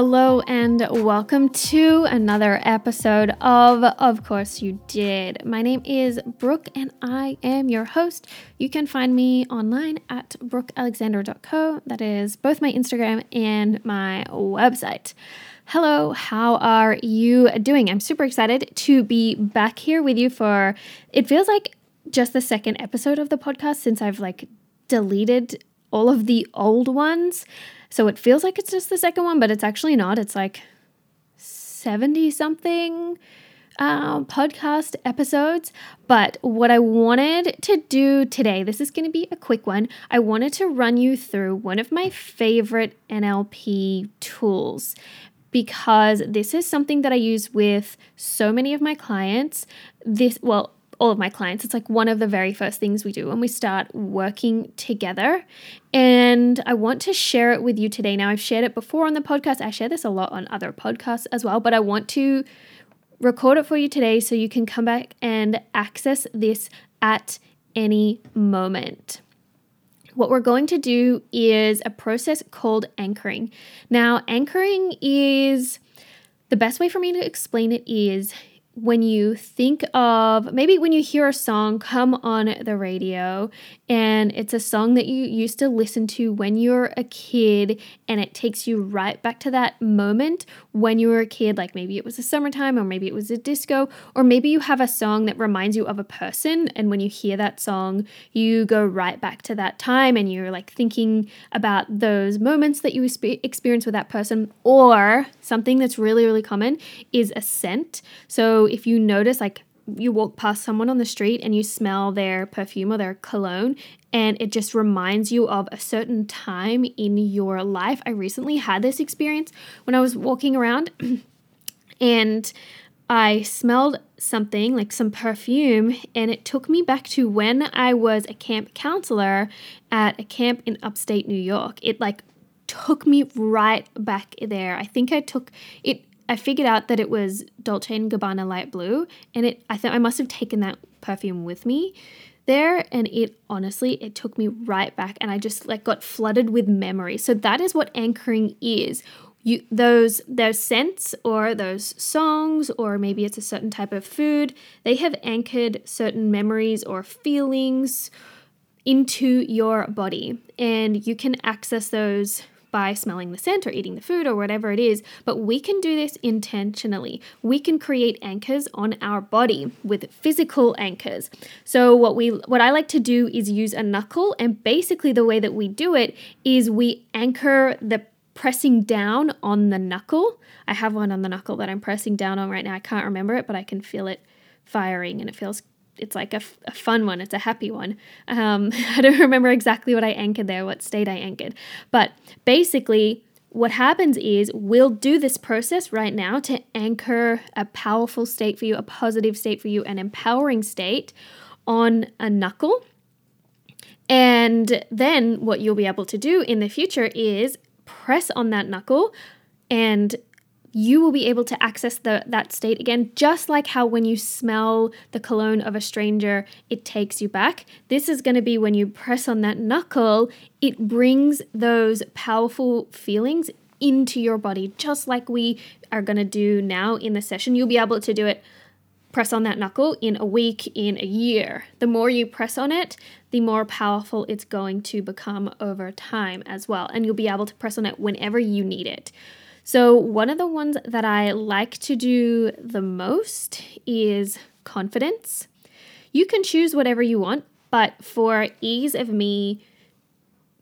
Hello and welcome to another episode of Of Course You Did. My name is Brooke and I am your host. You can find me online at brookealexander.co. That is both my Instagram and my website. Hello, how are you doing? I'm super excited to be back here with you for it feels like just the second episode of the podcast since I've like deleted all of the old ones. So it feels like it's just the second one, but it's actually not. It's like 70 something uh, podcast episodes. But what I wanted to do today, this is going to be a quick one. I wanted to run you through one of my favorite NLP tools because this is something that I use with so many of my clients. This, well, all of my clients. It's like one of the very first things we do when we start working together. And I want to share it with you today. Now, I've shared it before on the podcast. I share this a lot on other podcasts as well, but I want to record it for you today so you can come back and access this at any moment. What we're going to do is a process called anchoring. Now, anchoring is the best way for me to explain it is when you think of maybe when you hear a song come on the radio and it's a song that you used to listen to when you were a kid and it takes you right back to that moment when you were a kid like maybe it was a summertime or maybe it was a disco or maybe you have a song that reminds you of a person and when you hear that song you go right back to that time and you're like thinking about those moments that you experienced with that person or something that's really really common is a scent. So if you notice like you walk past someone on the street and you smell their perfume or their cologne and it just reminds you of a certain time in your life. I recently had this experience when I was walking around and I smelled something like some perfume, and it took me back to when I was a camp counselor at a camp in upstate New York. It like took me right back there. I think I took it I figured out that it was Dolce and Gabbana light blue, and it I thought I must have taken that perfume with me there and it honestly it took me right back and I just like got flooded with memory. So that is what anchoring is. You those those scents or those songs or maybe it's a certain type of food, they have anchored certain memories or feelings into your body and you can access those by smelling the scent or eating the food or whatever it is, but we can do this intentionally. We can create anchors on our body with physical anchors. So what we what I like to do is use a knuckle and basically the way that we do it is we anchor the pressing down on the knuckle. I have one on the knuckle that I'm pressing down on right now. I can't remember it, but I can feel it firing and it feels it's like a, fun one. It's a happy one. Um, I don't remember exactly what I anchored there, what state I anchored, but basically. What happens is we'll do this process right now to anchor a powerful state for you, a positive state for you, an empowering state on a knuckle. And then what you'll be able to do in the future is press on that knuckle and you will be able to access the, that state again, just like how when you smell the cologne of a stranger, it takes you back. This is going to be when you press on that knuckle, it brings those powerful feelings into your body, just like we are going to do now in the session. You'll be able to do it press on that knuckle in a week, in a year. The more you press on it, the more powerful it's going to become over time as well. And you'll be able to press on it whenever you need it. So, one of the ones that I like to do the most is confidence. You can choose whatever you want, but for ease of me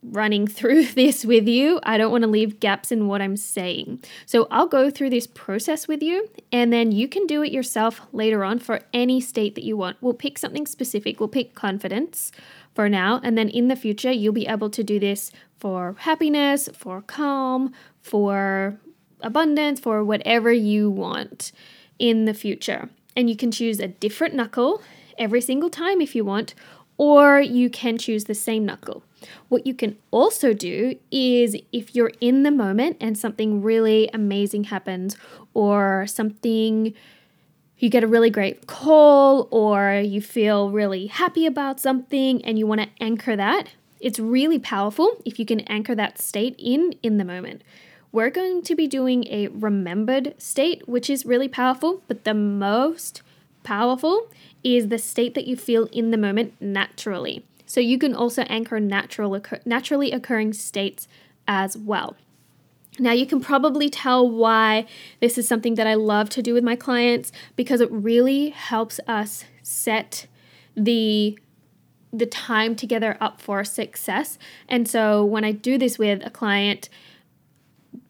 running through this with you, I don't want to leave gaps in what I'm saying. So, I'll go through this process with you, and then you can do it yourself later on for any state that you want. We'll pick something specific, we'll pick confidence for now, and then in the future, you'll be able to do this for happiness, for calm, for abundance, for whatever you want in the future. And you can choose a different knuckle every single time if you want, or you can choose the same knuckle. What you can also do is if you're in the moment and something really amazing happens, or something you get a really great call, or you feel really happy about something and you want to anchor that, it's really powerful if you can anchor that state in in the moment. We're going to be doing a remembered state, which is really powerful, but the most powerful is the state that you feel in the moment naturally. So you can also anchor natural naturally occurring states as well. Now, you can probably tell why this is something that I love to do with my clients because it really helps us set the the time together up for success. And so when I do this with a client,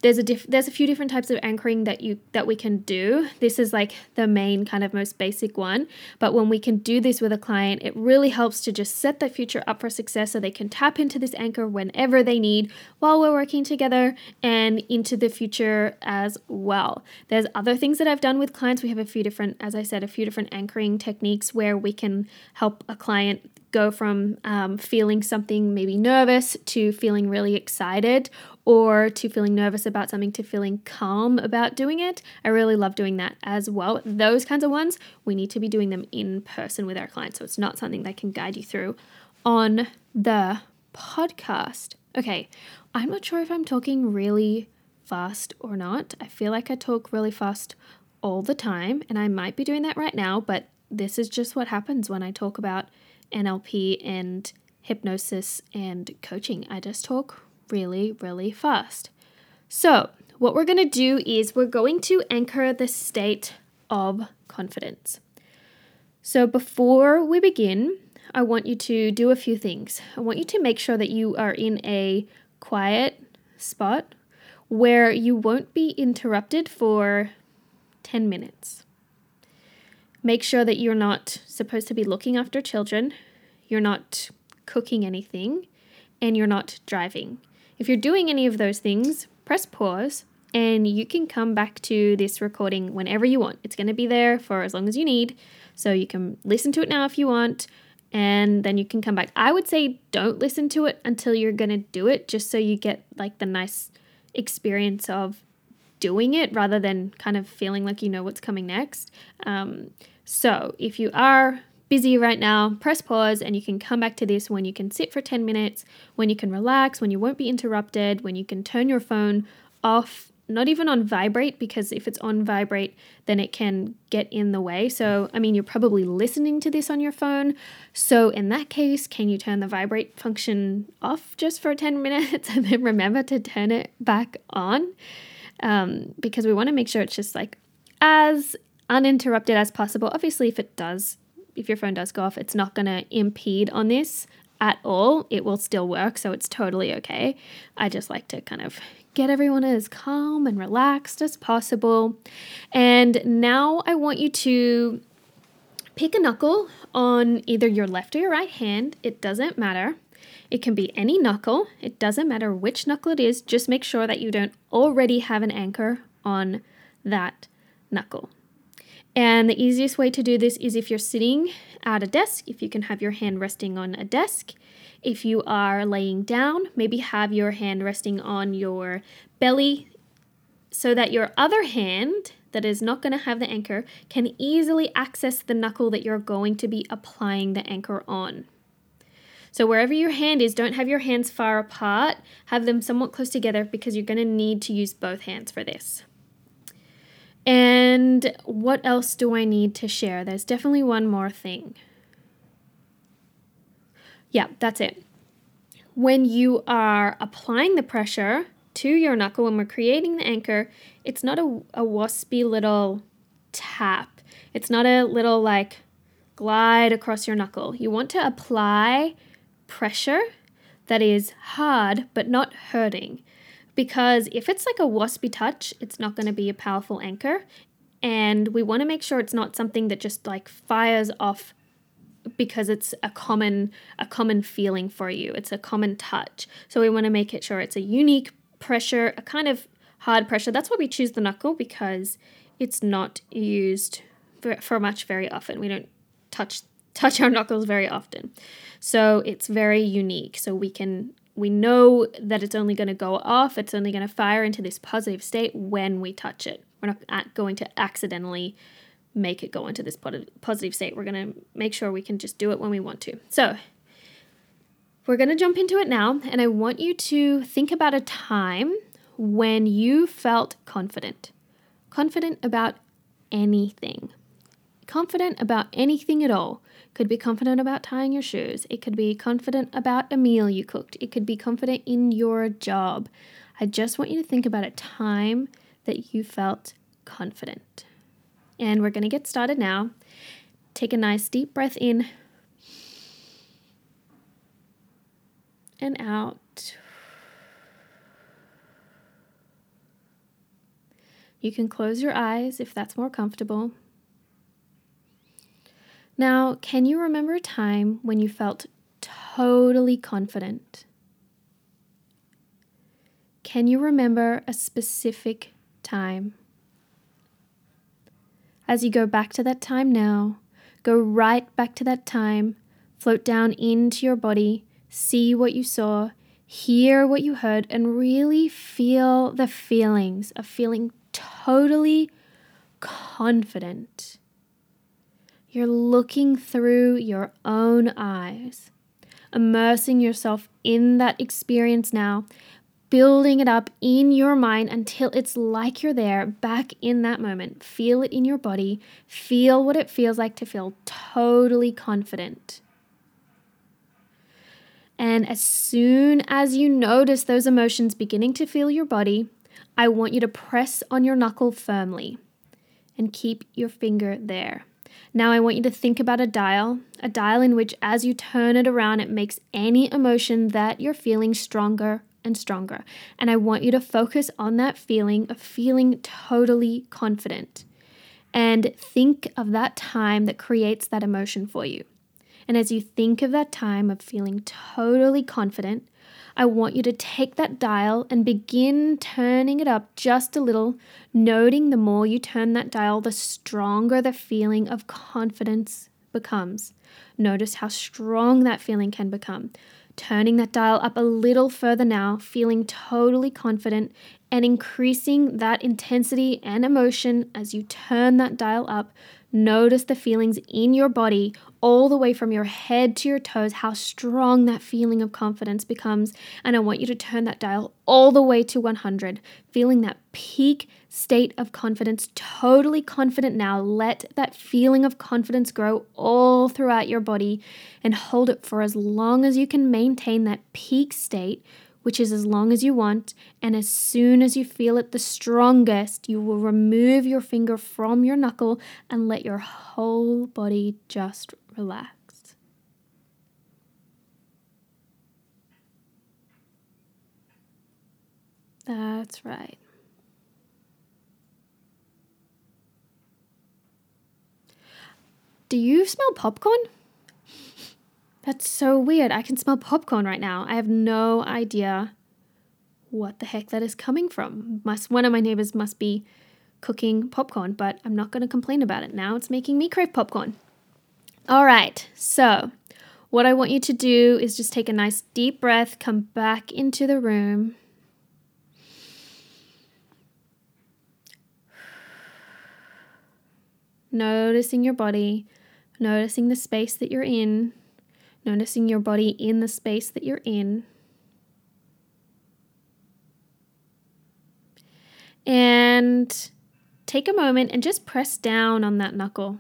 there's a diff- there's a few different types of anchoring that you that we can do. This is like the main kind of most basic one, but when we can do this with a client, it really helps to just set that future up for success so they can tap into this anchor whenever they need while we're working together and into the future as well. There's other things that I've done with clients. We have a few different as I said a few different anchoring techniques where we can help a client go from um, feeling something maybe nervous to feeling really excited or to feeling nervous about something to feeling calm about doing it. I really love doing that as well. Those kinds of ones, we need to be doing them in person with our clients. So it's not something that can guide you through on the podcast. Okay, I'm not sure if I'm talking really fast or not. I feel like I talk really fast all the time, and I might be doing that right now, but this is just what happens when I talk about NLP and hypnosis and coaching. I just talk really, really fast. So, what we're going to do is we're going to anchor the state of confidence. So, before we begin, I want you to do a few things. I want you to make sure that you are in a quiet spot where you won't be interrupted for 10 minutes. Make sure that you're not supposed to be looking after children, you're not cooking anything, and you're not driving. If you're doing any of those things, press pause and you can come back to this recording whenever you want. It's going to be there for as long as you need. So you can listen to it now if you want, and then you can come back. I would say don't listen to it until you're going to do it, just so you get like the nice experience of doing it rather than kind of feeling like you know what's coming next. Um, so if you are busy right now, press pause and you can come back to this when you can sit for 10 minutes, when you can relax, when you won't be interrupted, when you can turn your phone off, not even on vibrate, because if it's on vibrate, then it can get in the way. So, I mean, you're probably listening to this on your phone. So, in that case, can you turn the vibrate function off just for 10 minutes and then remember to turn it back on? Um, because we want to make sure it's just like as uninterrupted as possible. Obviously, if it does if your phone does go off, it's not going to impede on this at all. It will still work, so it's totally okay. I just like to kind of get everyone as calm and relaxed as possible. And now I want you to pick a knuckle on either your left or your right hand. It doesn't matter. It can be any knuckle. It doesn't matter which knuckle it is. Just make sure that you don't already have an anchor on that knuckle. And the easiest way to do this is if you're sitting at a desk, if you can have your hand resting on a desk. If you are laying down, maybe have your hand resting on your belly so that your other hand that is not going to have the anchor can easily access the knuckle that you're going to be applying the anchor on. So, wherever your hand is, don't have your hands far apart, have them somewhat close together because you're going to need to use both hands for this. And what else do I need to share? There's definitely one more thing. Yeah, that's it. When you are applying the pressure to your knuckle, when we're creating the anchor, it's not a, a waspy little tap. It's not a little like glide across your knuckle. You want to apply pressure that is hard but not hurting because if it's like a waspy touch, it's not going to be a powerful anchor. And we want to make sure it's not something that just like fires off because it's a common a common feeling for you. It's a common touch. So we want to make it sure it's a unique pressure, a kind of hard pressure. That's why we choose the knuckle because it's not used for, for much very often. We don't touch touch our knuckles very often. So it's very unique. So we can we know that it's only going to go off, it's only going to fire into this positive state when we touch it. We're not going to accidentally make it go into this positive state. We're going to make sure we can just do it when we want to. So, we're going to jump into it now, and I want you to think about a time when you felt confident. Confident about anything. Confident about anything at all. Could be confident about tying your shoes. It could be confident about a meal you cooked. It could be confident in your job. I just want you to think about a time that you felt confident. And we're going to get started now. Take a nice deep breath in and out. You can close your eyes if that's more comfortable. Now, can you remember a time when you felt totally confident? Can you remember a specific time? As you go back to that time now, go right back to that time, float down into your body, see what you saw, hear what you heard, and really feel the feelings of feeling totally confident. You're looking through your own eyes, immersing yourself in that experience now, building it up in your mind until it's like you're there back in that moment. Feel it in your body, feel what it feels like to feel totally confident. And as soon as you notice those emotions beginning to feel your body, I want you to press on your knuckle firmly and keep your finger there. Now I want you to think about a dial, a dial in which as you turn it around, it makes any emotion that you're feeling stronger and stronger. And I want you to focus on that feeling of feeling totally confident. And think of that time that creates that emotion for you. And as you think of that time of feeling totally confident, I want you to take that dial and begin turning it up just a little, noting the more you turn that dial, the stronger the feeling of confidence becomes. Notice how strong that feeling can become. Turning that dial up a little further now, feeling totally confident and increasing that intensity and emotion as you turn that dial up Notice the feelings in your body, all the way from your head to your toes, how strong that feeling of confidence becomes. And I want you to turn that dial all the way to 100, feeling that peak state of confidence, totally confident now. Let that feeling of confidence grow all throughout your body and hold it for as long as you can maintain that peak state which is as long as you want, and as soon as you feel it the strongest, you will remove your finger from your knuckle and let your whole body just relax. That's right. Do you smell popcorn? That's so weird. I can smell popcorn right now. I have no idea what the heck that is coming from. Must one of my neighbors must be cooking popcorn, but I'm not going to complain about it now. It's making me crave popcorn. All right. So, what I want you to do is just take a nice deep breath, come back into the room. Noticing your body, noticing the space that you're in noticing your body in the space that you're in. And take a moment and just press down on that knuckle.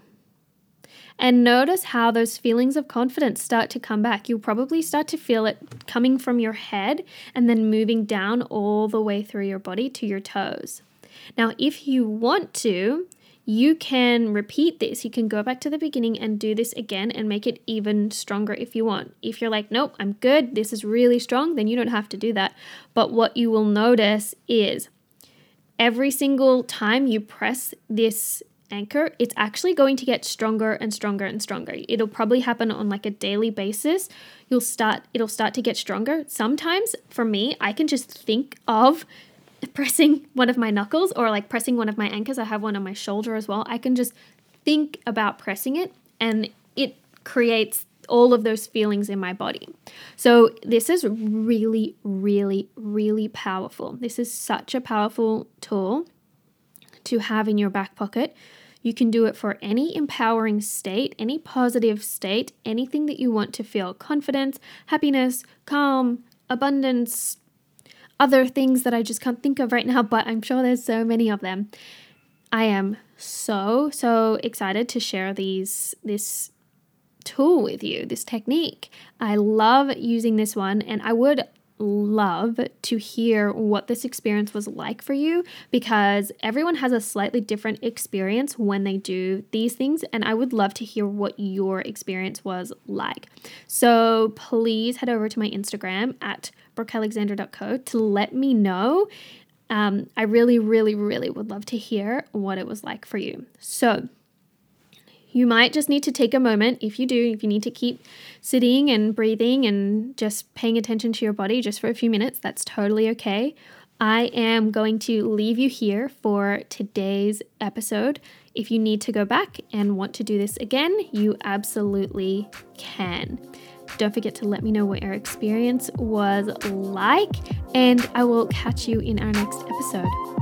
And notice how those feelings of confidence start to come back. You'll probably start to feel it coming from your head and then moving down all the way through your body to your toes. Now, if you want to, you can repeat this. You can go back to the beginning and do this again and make it even stronger if you want. If you're like, nope, I'm good, this is really strong, then you don't have to do that. But what you will notice is every single time you press this anchor, it's actually going to get stronger and stronger and stronger. It'll probably happen on like a daily basis. You'll start it'll start to get stronger. Sometimes for me, I can just think of pressing one of my knuckles or like pressing one of my anchors. I have one on my shoulder as well. I can just think about pressing it and it creates all of those feelings in my body. So, this is really, really, really powerful. This is such a powerful tool to have in your back pocket. You can do it for any empowering state, any positive state, anything that you want to feel confidence, happiness, calm, abundance, other things that I just can't think of right now, but I'm sure there's so many of them. I am so so excited to share these this tool with you, this technique. I love using this one and I would love to hear what this experience was like for you because everyone has a slightly different experience when they do these things and I would love to hear what your experience was like. So please head over to my Instagram at brookealexandra.co to let me know. Um, I really, really, really would love to hear what it was like for you. So you might just need to take a moment. If you do, if you need to keep sitting and breathing and just paying attention to your body just for a few minutes, that's totally okay. I am going to leave you here for today's episode. If you need to go back and want to do this again, you absolutely can. Don't forget to let me know what your experience was like, and I will catch you in our next episode.